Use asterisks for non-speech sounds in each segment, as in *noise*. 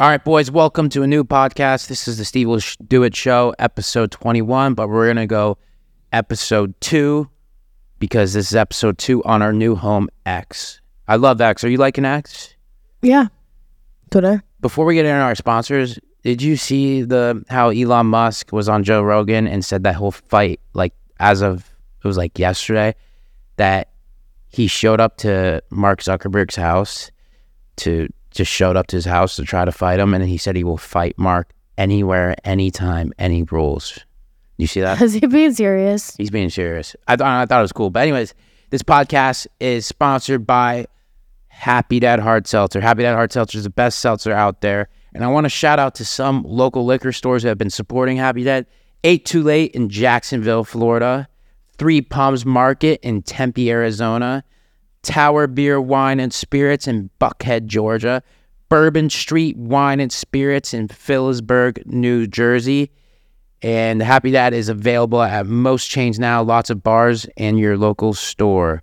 All right, boys, welcome to a new podcast. This is the Steve Will Do It Show, episode 21, but we're going to go episode two because this is episode two on our new home, X. I love X. Are you liking X? Yeah. Twitter. Before we get into our sponsors, did you see the how Elon Musk was on Joe Rogan and said that whole fight, like as of it was like yesterday, that he showed up to Mark Zuckerberg's house to just showed up to his house to try to fight him, and he said he will fight Mark anywhere, anytime, any rules. You see that? Is he being serious? He's being serious. I thought I thought it was cool. But anyways, this podcast is sponsored by Happy Dad Hard Seltzer. Happy Dad Hard Seltzer is the best seltzer out there. And I want to shout out to some local liquor stores that have been supporting Happy Dad. Eight Too Late in Jacksonville, Florida. Three Palms Market in Tempe, Arizona. Tower Beer Wine and Spirits in Buckhead, Georgia. Bourbon Street Wine and Spirits in Phillipsburg, New Jersey. And Happy Dad is available at most chains now, lots of bars, and your local store.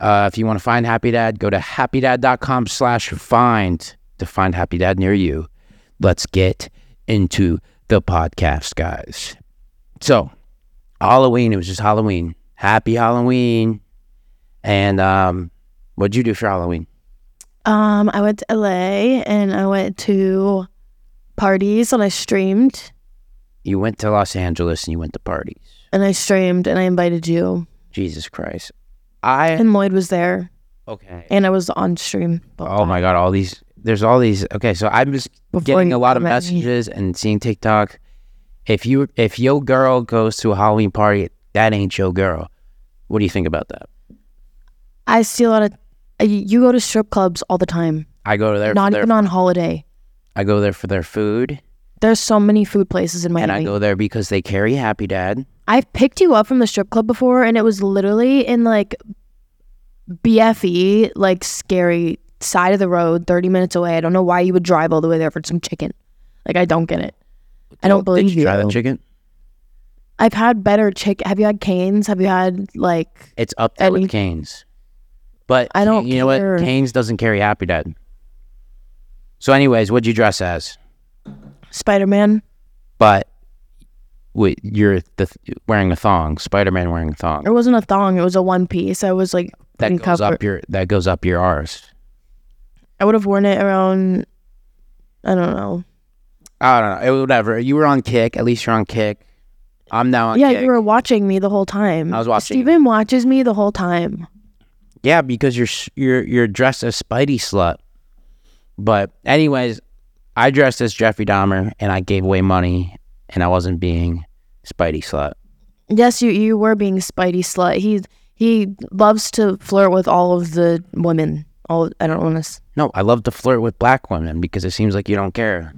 Uh, if you want to find Happy Dad, go to happydad.com slash find to find Happy Dad near you. Let's get into the podcast, guys. So, Halloween, it was just Halloween. Happy Halloween. And um, what'd you do for Halloween? Um, I went to LA and I went to parties and I streamed You went to Los Angeles and you went to parties. and I streamed and I invited you Jesus Christ. I and Lloyd was there okay. and I was on stream. Oh my god, all these there's all these okay, so I'm just Before getting a lot of messages and seeing TikTok. If you if your girl goes to a Halloween party, that ain't your girl. What do you think about that? I see a lot of uh, you go to strip clubs all the time. I go to there Not for their even on holiday. I go there for their food There's so many food places in Miami. and I go there because they carry Happy Dad. I've picked you up from the strip club before and it was literally in like BFE, like scary side of the road, 30 minutes away. I don't know why you would drive all the way there for some chicken. Like, I don't get it. I don't Oh, Did believe you try that chicken? I've had better chicken. Have you had Cane's? Have you had like It's up there Any- with Cane's. But I don't you know what? Cane's doesn't carry Happy Dad. So anyways, what'd you dress as? Spider Man? But wait, you're the wearing a thong. Spider Man wearing a thong. It wasn't a thong. It was a one piece. I was like that goes covered. up your that goes up your arse. I would have worn it around. I don't know. I don't know. It, was whatever. You were on kick. At least you're on kick. I'm now on yeah, kick. you were watching me the whole time. I was watching you. Steven watches me the whole time. Yeah, because you're you're you're dressed as Spidey slut. But anyways, I dressed as Jeffrey Dahmer and I gave away money and I wasn't being Spidey slut. Yes, you you were being Spidey slut. He he loves to flirt with all of the women. All I don't want to. No, I love to flirt with black women because it seems like you don't care.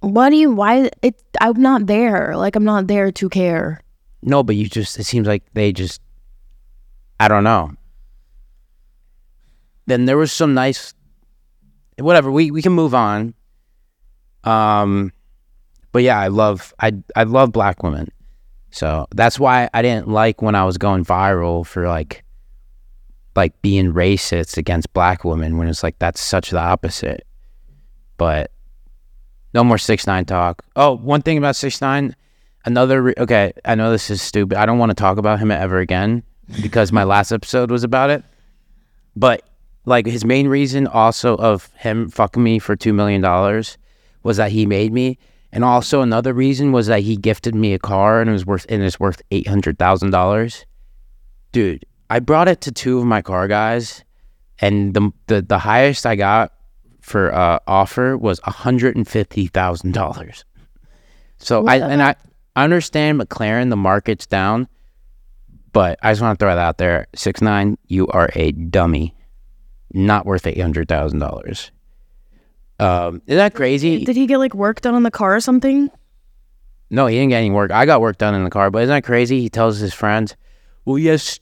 Why do you? Why it? I'm not there. Like I'm not there to care. No, but you just it seems like they just I don't know. Then there was some nice whatever, we we can move on. Um but yeah, I love I I love black women. So that's why I didn't like when I was going viral for like like being racist against black women when it's like that's such the opposite. But no more six nine talk. Oh, one thing about six nine, another. Re- okay, I know this is stupid. I don't want to talk about him ever again because my last episode was about it. But like his main reason also of him fucking me for two million dollars was that he made me, and also another reason was that he gifted me a car and it was worth and it's worth eight hundred thousand dollars. Dude, I brought it to two of my car guys, and the the, the highest I got for uh, offer was hundred and fifty thousand dollars. So I and I understand McLaren, the market's down, but I just want to throw that out there. Six nine, you are a dummy, not worth eight hundred thousand dollars. Um, isn't that crazy? Did he get like work done on the car or something? No, he didn't get any work. I got work done in the car, but isn't that crazy? He tells his friends, "Well, yes,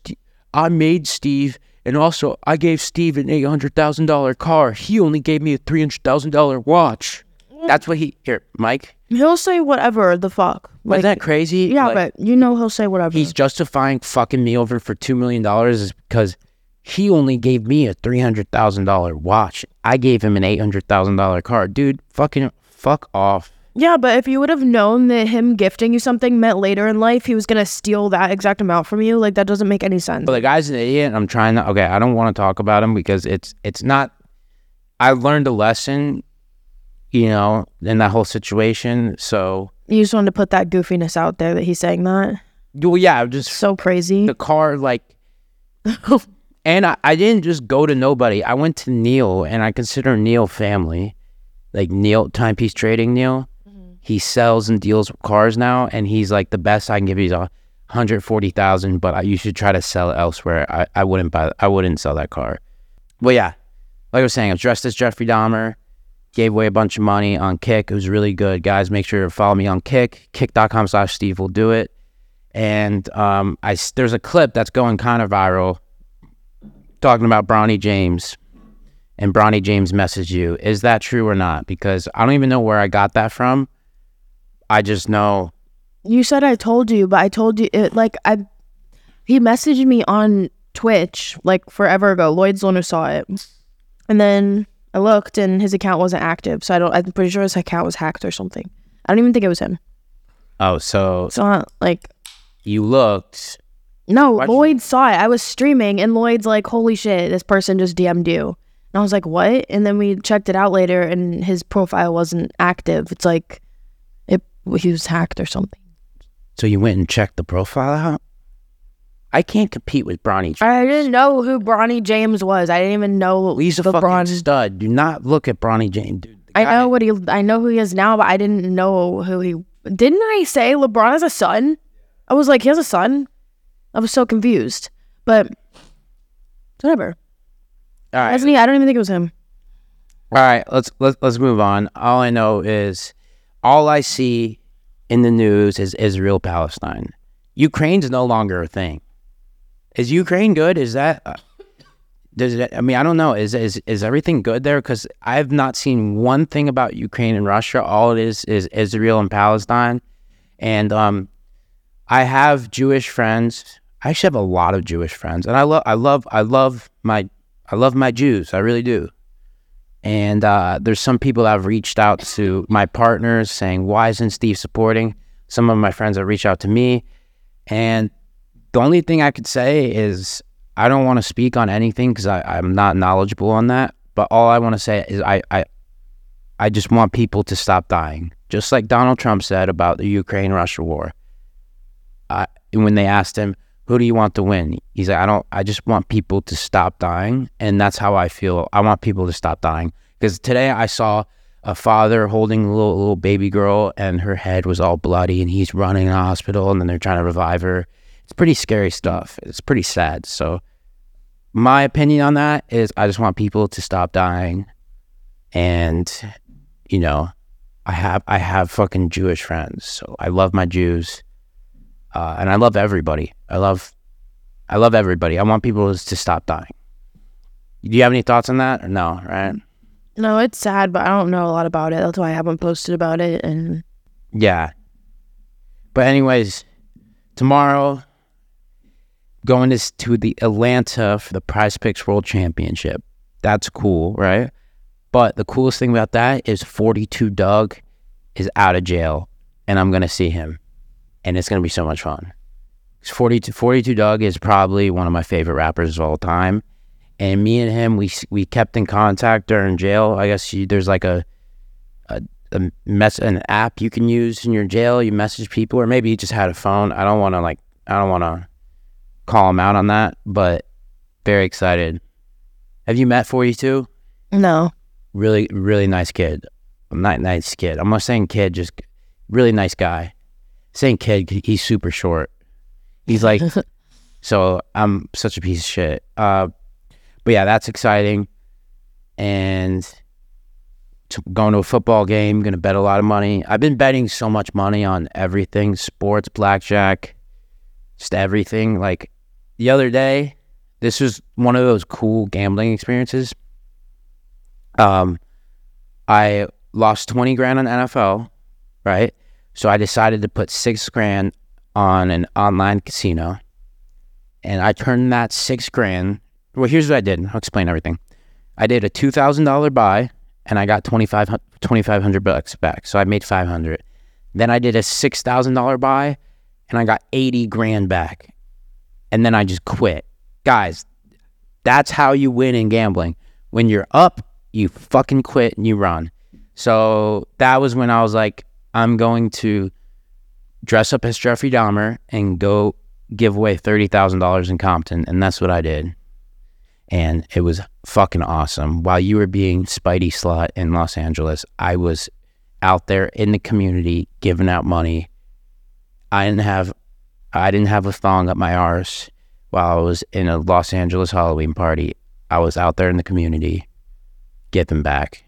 I made Steve, and also I gave Steve an eight hundred thousand dollar car. He only gave me a three hundred thousand dollar watch." That's what he here, Mike. He'll say whatever the fuck. Like, isn't that crazy? yeah, Like, but you know he'll say whatever. he's justifying fucking me over for two million dollars is because he only gave me a three hundred thousand dollar watch. I gave him an eight hundred thousand dollar car, dude. Fucking fuck off. Yeah, but if you would have known that him gifting you something meant later in life he was gonna steal that exact amount from you, like that doesn't make any sense. But the guy's an idiot. I'm trying to. Okay, I don't want to talk about him because it's it's not. I learned a lesson, you know, in that whole situation. So, you just wanted to put that goofiness out there that he's saying that. well, yeah, just So crazy. the car like *laughs* and I, I didn't just go to nobody. I went to neil and i consider neil family. Like neil timepiece trading neil. He sells and deals with cars now and he's like the best i can give you is a 140000 but I, you should try to sell it elsewhere. I, I wouldn't buy i wouldn't sell that car. But yeah. Like i was saying i was dressed as jeffrey dahmer gave away a bunch of money on kick. It was really good. Guys make sure to follow me on kick kick.com slash steve will do it. And um, I, there's a clip that's going kind of viral talking about Bronny James, and Bronny James messaged you. Is that true or not? Because I don't even know where I got that from. I just know. You said I told you, but I told you it like I he messaged me on Twitch like forever ago. Lloyd's the one who saw it. And then I looked and his account wasn't active. So I don't I'm pretty sure his account was hacked or something. I don't even think it was him. Oh, so So uh, like you looked. No, Why'd you- Lloyd saw it. I was streaming and Lloyd's like, Holy shit, this person just DM'd you. And I was like, What? And then we checked it out later and his profile wasn't active. It's like it he was hacked or something. So you went and checked the profile out. I can't compete with Bronny. James. I didn't know who Bronny James was. I didn't even know He's a fucking Bron- stud. Do not look at Bronny James, dude. I know what he. I know who he is now, but I didn't know who he. Didn't I say LeBron has a son? I was like, he has a son. I was so confused, but whatever. All right. Hasn't he? I don't even think it was him. All right, let's let's let's move on. All I know is all I see in the news is Israel Palestine. Ukraine's no longer a thing. Is Ukraine good? Is that uh, does it, I mean I don't know. Is is is everything good there? Because I've not seen one thing about Ukraine and Russia. All it is is Israel and Palestine, and um, I have Jewish friends. I actually have a lot of Jewish friends, and I love I love I love my I love my Jews. I really do. And uh, there's some people that have reached out to my partners saying, why isn't Steve supporting? Some of my friends have reached out to me. And the only thing I could say is I don't want to speak on anything because I'm not knowledgeable on that. But all I want to say is I, I, I just want people to stop dying. Just like Donald Trump said about the Ukraine Russia war. I, when they asked him, who do you want to win? He's like, I don't, I just want people to stop dying. And that's how I feel. I want people to stop dying. Because today I saw a father holding a little, little baby girl and her head was all bloody and he's running in the hospital and then they're trying to revive her. It's pretty scary stuff. It's pretty sad. So, my opinion on that is I just want people to stop dying. And, you know, I have, I have fucking Jewish friends. So, I love my Jews uh, and I love everybody. I love, I love everybody. I want people to stop dying. Do you have any thoughts on that or no? Right? No, it's sad, but I don't know a lot about it. That's why I haven't posted about it. And Yeah. But anyways, tomorrow going to, to the Atlanta for the PrizePicks World Championship. That's cool, right? But the coolest thing about that is 42 Dugg is out of jail and I'm going to see him and it's going to be so much fun. 42, 42 Dugg is probably one of my favorite rappers of all time. And me and him, we we kept in contact during jail. I guess you, there's like a a, a mess an app you can use in your jail. You message people, or maybe you just had a phone. I don't want to like I don't want to call him out on that, but very excited. Have you met 42? no, Really, really nice kid. Not nice kid. I'm not saying kid, just really nice guy. Saying kid, he's super short. He's like, *laughs* so I'm such a piece of shit. Uh, but yeah, that's exciting. And to going to a football game, going to bet a lot of money. I've been betting so much money on everything sports, blackjack, just everything. Like the other day, this was one of those cool gambling experiences. Um, I lost 20 grand on NFL, right? So I decided to put six grand on an online casino. And I turned that six grand. Well, here's what I did. I'll explain everything. I did a two thousand dollar buy and I got 2500 bucks back. So I made 500. Then I did a $6,000 buy and I got 80 grand back. And then I just quit. Guys, that's how you win in gambling. When you're up, you fucking quit and you run. So that was when I was like, I'm going to dress up as Jeffrey Dahmer and go give away $30,000 in Compton. And that's what I did. And it was fucking awesome. While you were being Spidey Slut in Los Angeles, I was out there in the community giving out money. I didn't have I didn't have a thong up my arse while I was in a Los Angeles Halloween party. I was out there in the community Get them back.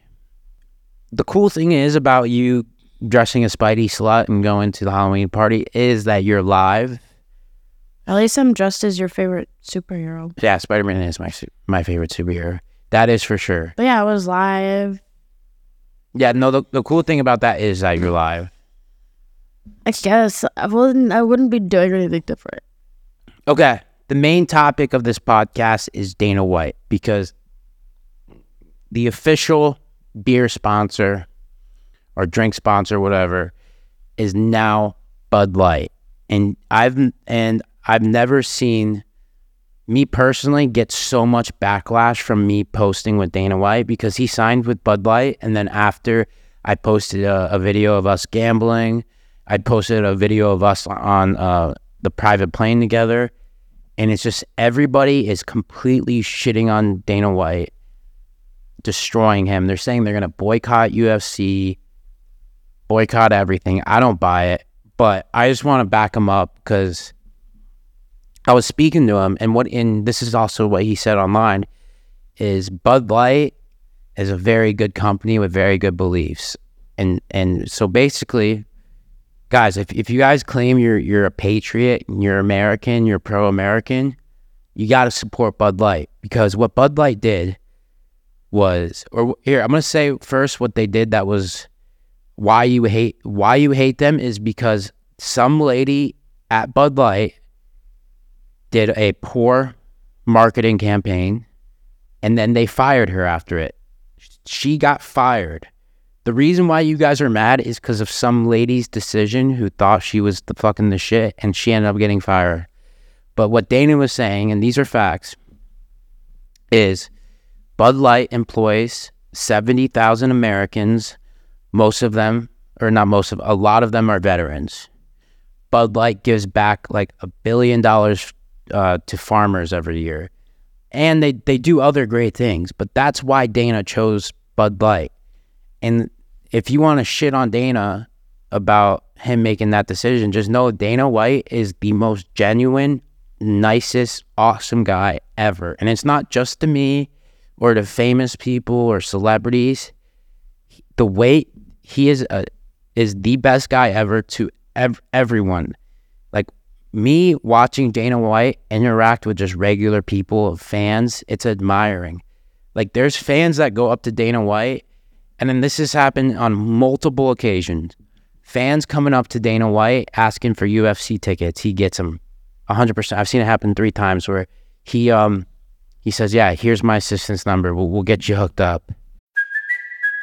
The cool thing is about you dressing a Spidey slut and going to the Halloween party is that you're live. At least I'm dressed as your favorite superhero. Yeah, Spider Man is my my favorite superhero. That is for sure. But yeah, I was live. Yeah, no. The, the cool thing about that is that you're live. I guess I wouldn't. I wouldn't be doing anything different. Okay. The main topic of this podcast is Dana White because the official beer sponsor or drink sponsor, whatever, is now Bud Light, and I've and I've never seen me personally get so much backlash from me posting with Dana White because he signed with Bud Light. And then after I posted a, a video of us gambling, I posted a video of us on uh, the private plane together. And it's just everybody is completely shitting on Dana White, destroying him. They're saying they're going to boycott UFC, boycott everything. I don't buy it, but I just want to back him up because I was speaking to him, and what in this is also what he said online is Bud Light is a very good company with very good beliefs, and and so basically, guys, if if you guys claim you're you're a patriot, and you're American, you're pro American, you got to support Bud Light because what Bud Light did was, or here I'm gonna say first what they did that was why you hate why you hate them is because some lady at Bud Light did a poor marketing campaign and then they fired her after it. She got fired. The reason why you guys are mad is because of some lady's decision who thought she was the fucking the shit and she ended up getting fired. But what Dana was saying, and these are facts, is Bud Light employs 70,000 Americans. Most of them, or not most of, a lot of them are veterans. Bud Light gives back like a billion dollars uh, to farmers every year, and they they do other great things. But that's why Dana chose Bud Light. And if you want to shit on Dana about him making that decision, just know Dana White is the most genuine, nicest, awesome guy ever. And it's not just to me or to famous people or celebrities. The way he is a, is the best guy ever to ev- everyone Like me watching Dana White interact with just regular people, fans, it's admiring. Like there's fans that go up to Dana White, and then this has happened on multiple occasions. Fans coming up to Dana White asking for UFC tickets, he gets them 100%. I've seen it happen three times where he um he says, "Yeah, here's my assistant's number. We'll, we'll get you hooked up."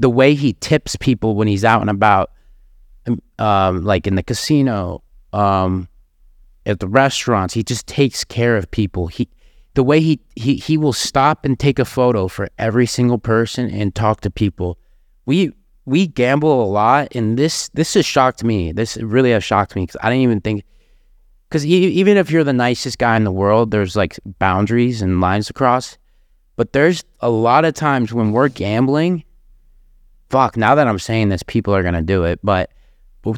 the way he tips people when he's out and about, um, um, like in the casino, um, at the restaurants, he just takes care of people. He, the way he, he he will stop and take a photo for every single person and talk to people. We we gamble a lot, and this this has shocked me. This really has shocked me because I didn't even think. Because even if you're the nicest guy in the world, there's like boundaries and lines to cross. But there's a lot of times when we're gambling fuck, now that I'm saying this, people are going to do it. But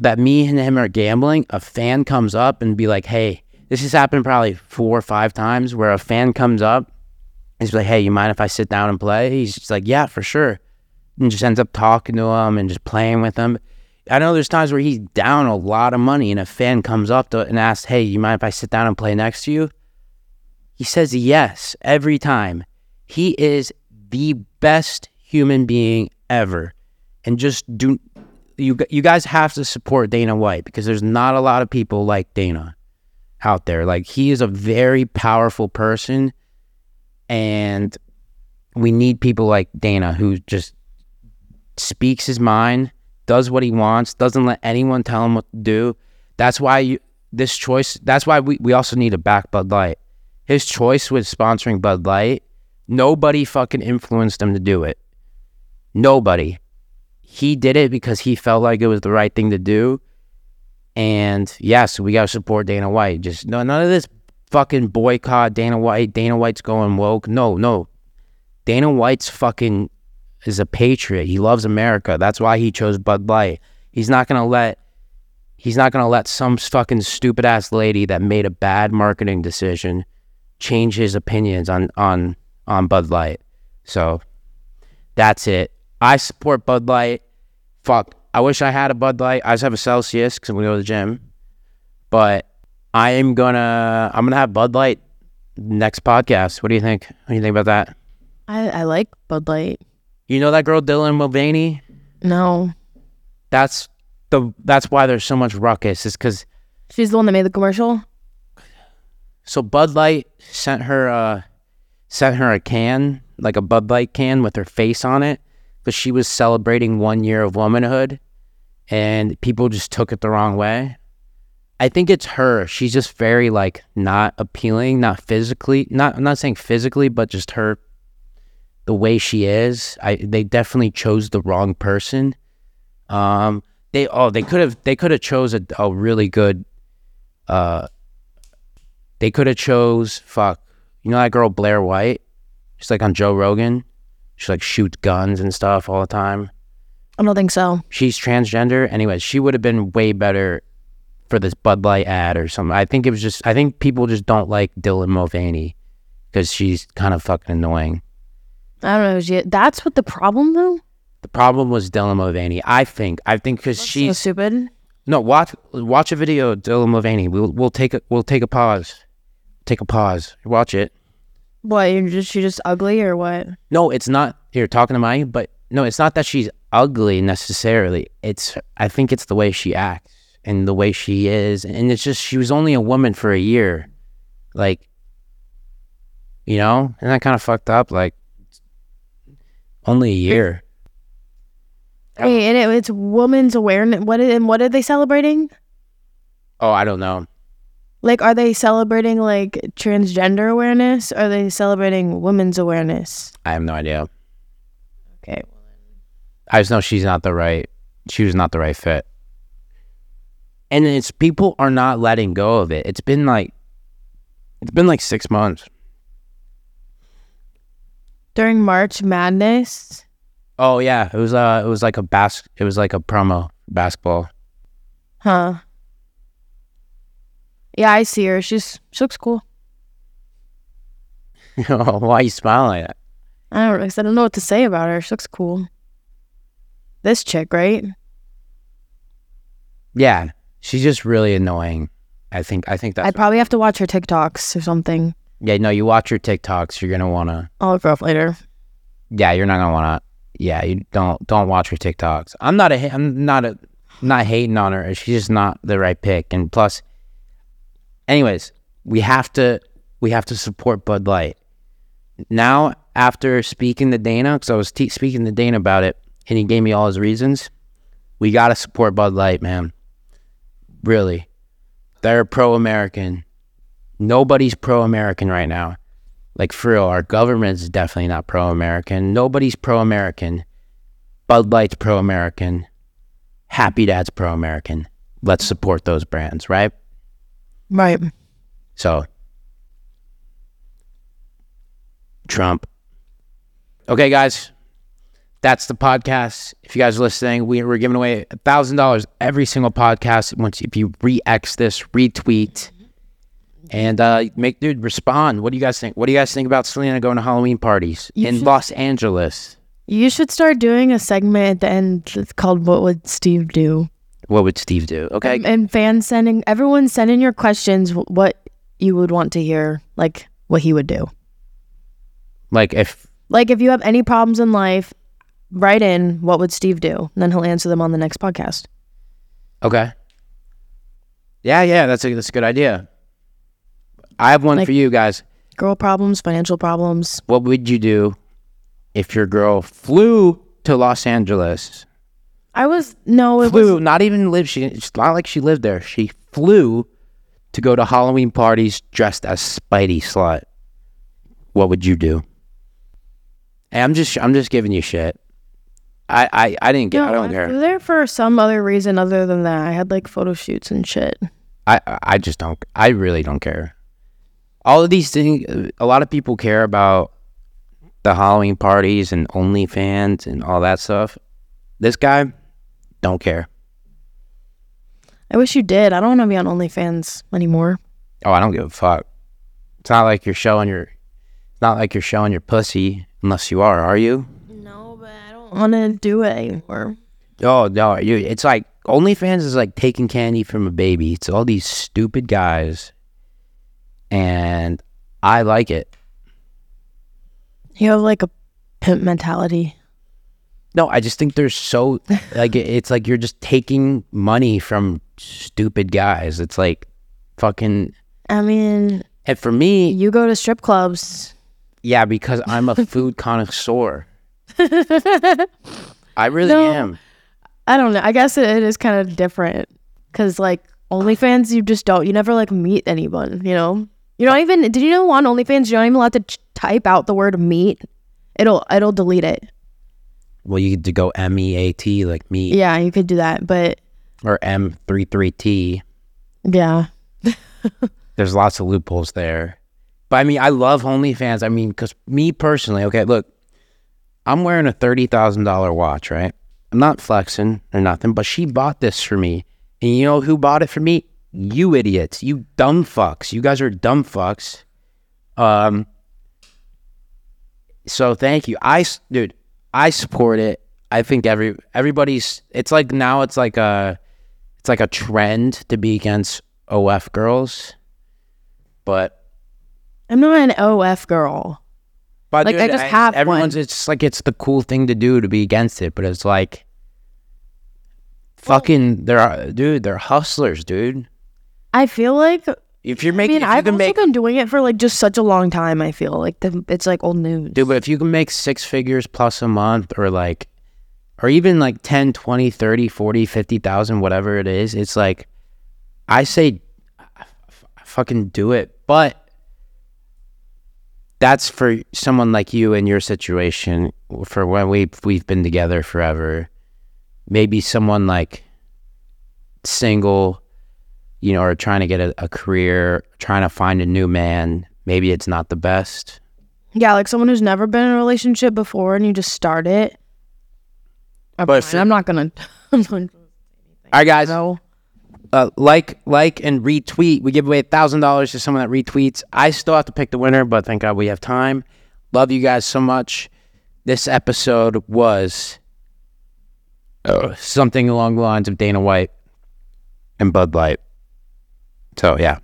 that me and him are gambling, a fan comes up and be like, hey, this has happened probably four or five times where a fan comes up he's like, "Hey, you mind if I sit down and play?" He's just like, "Yeah, for sure," and just ends up talking to him and just playing with him. I know there's times where he's down a lot of money, and a fan comes up to and asks, "Hey, you mind if I sit down and play next to you?" He says yes every time. He is the best human being ever, and just do you you guys have to support Dana White because there's not a lot of people like Dana out there. Like he is a very powerful person and we need people like Dana who just speaks his mind, does what he wants, doesn't let anyone tell him what to do. That's why you this choice that's why we, we also need a back Bud Light. His choice with sponsoring Bud Light, nobody fucking influenced him to do it. Nobody. He did it because he felt like it was the right thing to do. And yes, we gotta support Dana White. Just no none of this fucking boycott Dana White. Dana White's going woke. No, no. Dana White's fucking is a patriot. He loves America. That's why he chose Bud Light. He's not gonna let he's not gonna let some fucking stupid ass lady that made a bad marketing decision change his opinions on on on Bud Light. So that's it. I support Bud Light. Fuck. I wish I had a Bud Light. I just have a Celsius because I'm gonna go to the gym. But I am gonna I'm gonna have Bud Light next podcast. What do you think? What do you think about that? I, I like Bud Light. You know that girl Dylan Mulvaney? No, That's the that's why there's so much ruckus. Is because she's the one that made the commercial. so Bud Light sent her uh sent her a can like a Bud Light can with her face on it because she was celebrating one year of womanhood, and people just took it the wrong way. I think it's her. She's just very like not appealing, not physically. Not I'm not saying physically, but just her, the way she is. I they definitely chose the wrong person. Um, they oh they could have they could have chose a, a really good. Uh, they could have chose fuck. You know that girl Blair White? She's like on Joe Rogan. She like shoots guns and stuff all the time I don't think so. she's transgender. Anyways, she would have been way better for this Bud Light ad or something. I think it was just, I think people just don't like Dylan Mulvaney because she's kind of fucking annoying. I don't know. That's what the problem though. The problem was Dylan Mulvaney. I think, I think because so she's stupid. no watch watch a video of Dylan Mulvaney. We'll we'll take a we'll take a pause, take a pause. Watch it. What? You're just she just ugly or what? No, it's not. You're talking to my, but no, it's not that she's ugly necessarily. It's I think it's the way she acts and the way she is, and it's just she was only a woman for a year, like, you know, and that kind of fucked up. Like, only a year. Hey, and it, it's women's awareness. What and what are they celebrating? Oh, I don't know. Like, are they celebrating like transgender awareness? Or are they celebrating women's awareness? I have no idea. Okay. I just know she's not the right. She was not the right fit. And it's people are not letting go of it. It's been like, it's been like six months. During March Madness, Oh yeah, it was uh, it was like a bas, it was like a promo basketball. huh? Yeah, I see her. She's she looks cool. *laughs* Oh, why are you smiling at? I don't. 'cause I don't know what to say about her. She looks cool. This chick, right? Yeah, she's just really annoying. I think I think that. I'd probably have to watch her TikToks or something. yeah. No, you watch her TikToks, you're gonna wanna. I'll look her up later. Yeah, you're not gonna wanna. Yeah, you don't don't watch her TikToks. I'm not a I'm not a not hating on her. She's just not the right pick. And plus, anyways, we have to we have to support Bud Light. Now, after speaking to Dana, because I was speaking to Dana about it, and he gave me all his reasons, we gotta support Bud Light, man. Really, they're pro-American. Nobody's pro-American right now. Like for real, our government's definitely not pro-American. Nobody's pro-American. Bud Light's pro-American. Happy Dad's pro-American. Let's support those brands, right? Right. So, Trump. Okay, guys, that's the podcast. If you guys are listening, we, we're giving away a thousand dollars every single podcast. Once if you re-X this, retweet, And uh, make dude respond. What do you guys think? What do you guys think about Celina going to Halloween parties You in should- Los Angeles? You should start doing a segment at the end that's called "What Would Steve Do?" What would Steve do? Okay, And, and fans sending everyone send in your questions. What you would want to hear, like what he would do. like if Like if you have any problems in life, write in what would Steve do, and then he'll answer them on the next podcast. okay, yeah, yeah, that's a that's a good idea. I have one Like- for you guys. Girl problems, financial problems. What would you do if your girl flew to Los Angeles? I was no, it Flew, was not even live. She it's not like she lived there. She flew to go to Halloween parties dressed as Spidey slut. What would you do? Hey, I'm just I'm just giving you shit. I I, I didn't get. I don't care. there for some other reason other than that. I had like photo shoots and shit. I I just don't. I really don't care. All of these things. A lot of people care about the Halloween parties and OnlyFans and all that stuff. This guy don't care. I wish you did. I don't want to be on OnlyFans anymore. Oh, I don't give a fuck. It's not like you're showing your. It's not like you're showing your pussy unless you are. Are you? No, but I don't want to do it anymore. Oh no, you. It's like OnlyFans is like taking candy from a baby. It's all these stupid guys, and I like it. You have like a pimp mentality. No, I just think they're so like it's like you're just taking money from stupid guys. It's like fucking. I mean, And for me, you go to strip clubs. yeah, because I'm a food *laughs* connoisseur. *laughs* I really No. am. I don't know. I guess it, it is kind of different because like OnlyFans, you just don't. You never like meet anyone. You know. You're not even. Did you know on OnlyFans you're not even allowed to ch- type out the word meat. It'll it'll delete it. Well, you could to go M E A T like me Yeah, you could do that, but or M three three T. yeah, *laughs* There's lots of loopholes there. But I mean, I love OnlyFans. I mean, because me personally, okay, look, I'm wearing a thirty thousand dollar watch, right? I'm not flexing or nothing, but she bought this for me, and you know who bought it for me? You idiots, you dumb fucks. You guys are dumb fucks. Um. So thank you. I, dude, I support it. I think every everybody's. It's like now. It's like a, it's like a trend to be against OF girls, but I'm not an OF girl. But Like, I just have one. everyone's. It's like it's the cool thing to do to be against it, but it's like, fucking, they're dude, they're hustlers, dude. I feel like. If you're I making, mean, if you I've also make, been doing it for like just such a long time. I feel like the, it's like old news. dude, but if you can make six figures plus a month, or like, or even like 10, 20, 30, 40, 50,000, whatever it is, it's like, I say, f- fucking do it, but. That's for someone like you in your situation. For when we we've been together forever, maybe someone like single, you know, or trying to get a, a career, trying to find a new man. Maybe it's not the best. Yeah, like someone who's never been in a relationship before and you just start it. I'm, But fine. I'm not gonna. *laughs* I'm not All right, guys. no. Uh, like, like, and retweet. We give away a thousand dollars to someone that retweets. I still have to pick the winner, but thank God we have time. Love you guys so much. This episode was uh, something along the lines of Dana White and Bud Light. So yeah,